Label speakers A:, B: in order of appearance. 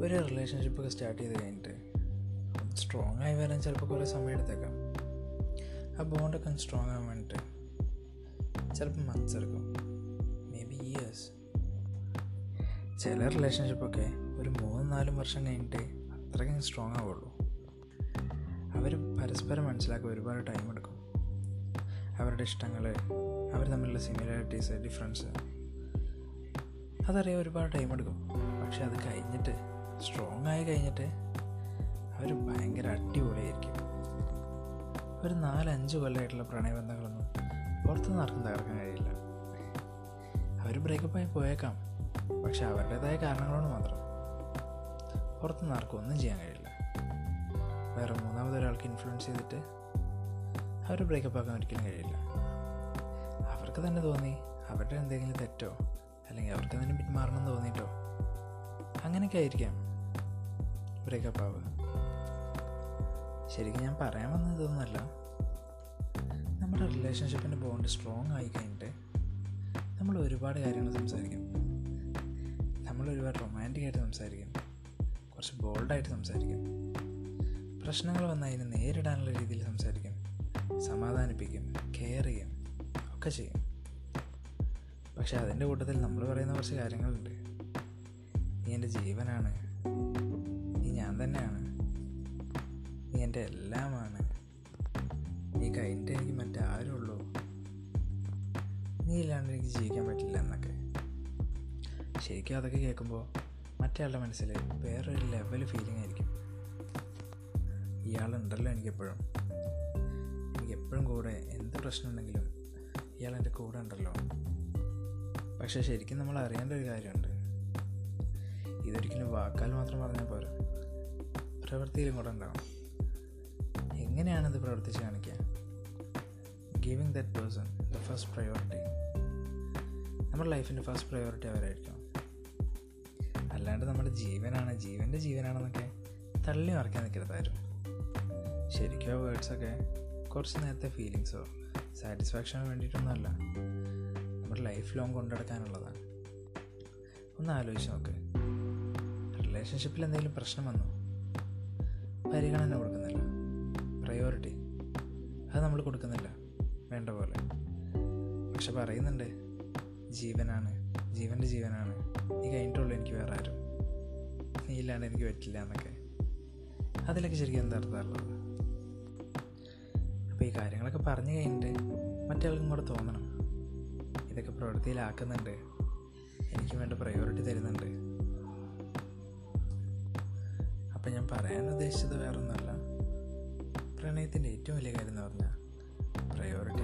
A: ഒരു റിലേഷൻഷിപ്പ് ഒക്കെ സ്റ്റാർട്ട് ചെയ്ത് കഴിഞ്ഞിട്ട് സ്ട്രോങ് ആയി വരാൻ ചിലപ്പോൾ കുറേ സമയം എടുത്തേക്കാം. ആ ബോണ്ടൊക്കെ സ്ട്രോങ് ആവാൻ വേണ്ടിയിട്ട് ചിലപ്പോൾ മന്ത്സ് എടുക്കും. മേ ബി ഇയേഴ്സ് ചില റിലേഷൻഷിപ്പൊക്കെ ഒരു മൂന്നും നാലും വർഷം കഴിഞ്ഞിട്ട് അത്രയ്ക്കും സ്ട്രോങ് ആവുള്ളൂ. അവർ പരസ്പരം മനസ്സിലാക്കാൻ ഒരുപാട് ടൈം എടുക്കും. അവരുടെ ഇഷ്ടങ്ങൾ അവർ തമ്മിലുള്ള സിമിലാരിറ്റീസ് ഡിഫറൻസ് അതറിയാൻ ഒരുപാട് ടൈം എടുക്കും. പക്ഷെ അത് കഴിഞ്ഞിട്ട് സ്ട്രോങ് ആയി കഴിഞ്ഞിട്ട് അവർ ഭയങ്കര അടിപൊളിയായിരിക്കും. ഒരു നാലഞ്ച് കൊല്ലമായിട്ടുള്ള പ്രണയബന്ധങ്ങളൊന്നും പുറത്തുനിന്ന് ആർക്കും തകർക്കാൻ കഴിയില്ല. അവർ ബ്രേക്കപ്പായി പോയേക്കാം. പക്ഷെ അവരുടേതായ കാരണങ്ങളോട് മാത്രം പുറത്തുനിന്ന് ആർക്കും ഒന്നും ചെയ്യാൻ കഴിയില്ല. വേറെ മൂന്നാമതൊരാൾക്ക് ഇൻഫ്ലുവൻസ് ചെയ്തിട്ട് അവർ ബ്രേക്കപ്പ് ആക്കാൻ ഒരിക്കലും കഴിയില്ല. അവർക്ക് തന്നെ തോന്നി അവരുടെ എന്തെങ്കിലും തെറ്റോ അല്ലെങ്കിൽ അവർക്ക് തന്നെ പിന്മാറണം എന്ന് തോന്നിയിട്ടോ? അങ്ങനെയൊക്കെ ആയിരിക്കാം ബ്രേക്കപ്പ് ആവുക. ശരിക്കും ഞാൻ പറയാൻ വന്നത് ഇതൊന്നുമല്ല. നമ്മുടെ റിലേഷൻഷിപ്പിന്റെ ബോണ്ട് സ്ട്രോങ് ആയി കഴിഞ്ഞിട്ട് നമ്മൾ ഒരുപാട് കാര്യങ്ങൾ സംസാരിക്കും. നമ്മൾ ഒരുപാട് റൊമാന്റിക് ആയിട്ട് സംസാരിക്കും. കുറച്ച് ബോൾഡായിട്ട് സംസാരിക്കും. പ്രശ്നങ്ങൾ വന്നാൽ അതിനെ നേരിടാനുള്ള രീതിയിൽ സംസാരിക്കും. സമാധാനിപ്പിക്കും കെയർ ചെയ്യും ഒക്കെ ചെയ്യും. പക്ഷെ അതിന്റെ കൂട്ടത്തിൽ നമ്മൾ പറയുന്ന കുറച്ച് കാര്യങ്ങളുണ്ട്. നീ എന്റെ ജീവനാണ്. നീ ഞാൻ തന്നെയാണ്. നീ എന്റെ എല്ലാമാണ്. നീ കഴിഞ്ഞിട്ട് എനിക്ക് മറ്റാരും ഉള്ളൂ. നീ ഇല്ലാണ്ട് എനിക്ക് ജീവിക്കാൻ പറ്റില്ല എന്നൊക്കെ. ശരിക്കും അതൊക്കെ കേൾക്കുമ്പോൾ മറ്റേ മനസ്സിൽ വേറൊരു ലെവൽ ഫീലിംഗ് ആയിരിക്കും. ഇയാളുണ്ടല്ലോ എനിക്കെപ്പോഴും. എനിക്ക് എപ്പോഴും കൂടെ എന്ത് പ്രശ്നമുണ്ടെങ്കിലും ഇയാൾ എന്റെ കൂടെ ഉണ്ടല്ലോ. പക്ഷേ ശരിക്കും നമ്മൾ അറിയേണ്ട ഒരു കാര്യമുണ്ട്. ഇതൊരിക്കലും വാക്കാൽ മാത്രം പറഞ്ഞാൽ പോരാ. പ്രവൃത്തിയിലും കൂടെ ഉണ്ടാവും. എങ്ങനെയാണിത് പ്രവർത്തിച്ച് കാണിക്കുക? Giving that person the first priority നമ്മുടെ ലൈഫിന്റെ ഫസ്റ്റ് പ്രയോറിറ്റി അവരായിരിക്കണം. അല്ലാണ്ട് നമ്മുടെ ജീവനാണ് ജീവന്റെ ജീവനാണെന്നൊക്കെ തള്ളി മറക്കാൻ നിൽക്കരുതായിരുന്നു ശരിക്കും ആ വേർഡ്സൊക്കെ കുറച്ച് നേരത്തെ ഫീലിങ്സോ സാറ്റിസ്ഫാക്ഷനോ വേണ്ടിയിട്ടൊന്നുമല്ല. നമ്മുടെ ലൈഫ് ലോങ് കൊണ്ടെടുക്കാനുള്ളതാണ്. ഒന്ന് ആലോചിച്ച് നോക്ക്. റിലേഷൻഷിപ്പിൽ എന്തെങ്കിലും പ്രശ്നം വന്നു? പരിഗണന കൊടുക്കുന്നില്ല. പ്രയോറിറ്റി അത് നമ്മൾ കൊടുക്കുന്നില്ല. വേണ്ട പോലെ. പക്ഷെ പറയുന്നുണ്ട് ജീവനാണ്. ജീവന്റെ ജീവനാണ്. നീ കഴിഞ്ഞിട്ടുള്ളൂ എനിക്ക് വേറെ ആരും. നീ ഇല്ലാണ്ട് എനിക്ക് പറ്റില്ല എന്നൊക്കെ. അതിലൊക്കെ ശരിക്കും എന്താ അർത്ഥമുള്ളത് അപ്പോൾ ഈ കാര്യങ്ങളൊക്കെ പറഞ്ഞു കഴിഞ്ഞിട്ട് മറ്റേ ആൾക്കും കൂടെ തോന്നണം. പ്രവൃത്തിയിലാക്കുന്നുണ്ട്. എനിക്ക് വേണ്ട പ്രയോറിറ്റി തരുന്നുണ്ട്. അപ്പം ഞാൻ പറയാൻ ഉദ്ദേശിച്ചത് വേറൊന്നുമല്ല. പ്രണയത്തിന്റെ ഏറ്റവും വലിയ കാര്യം എന്ന് പറഞ്ഞാൽ ഉള്ളൂ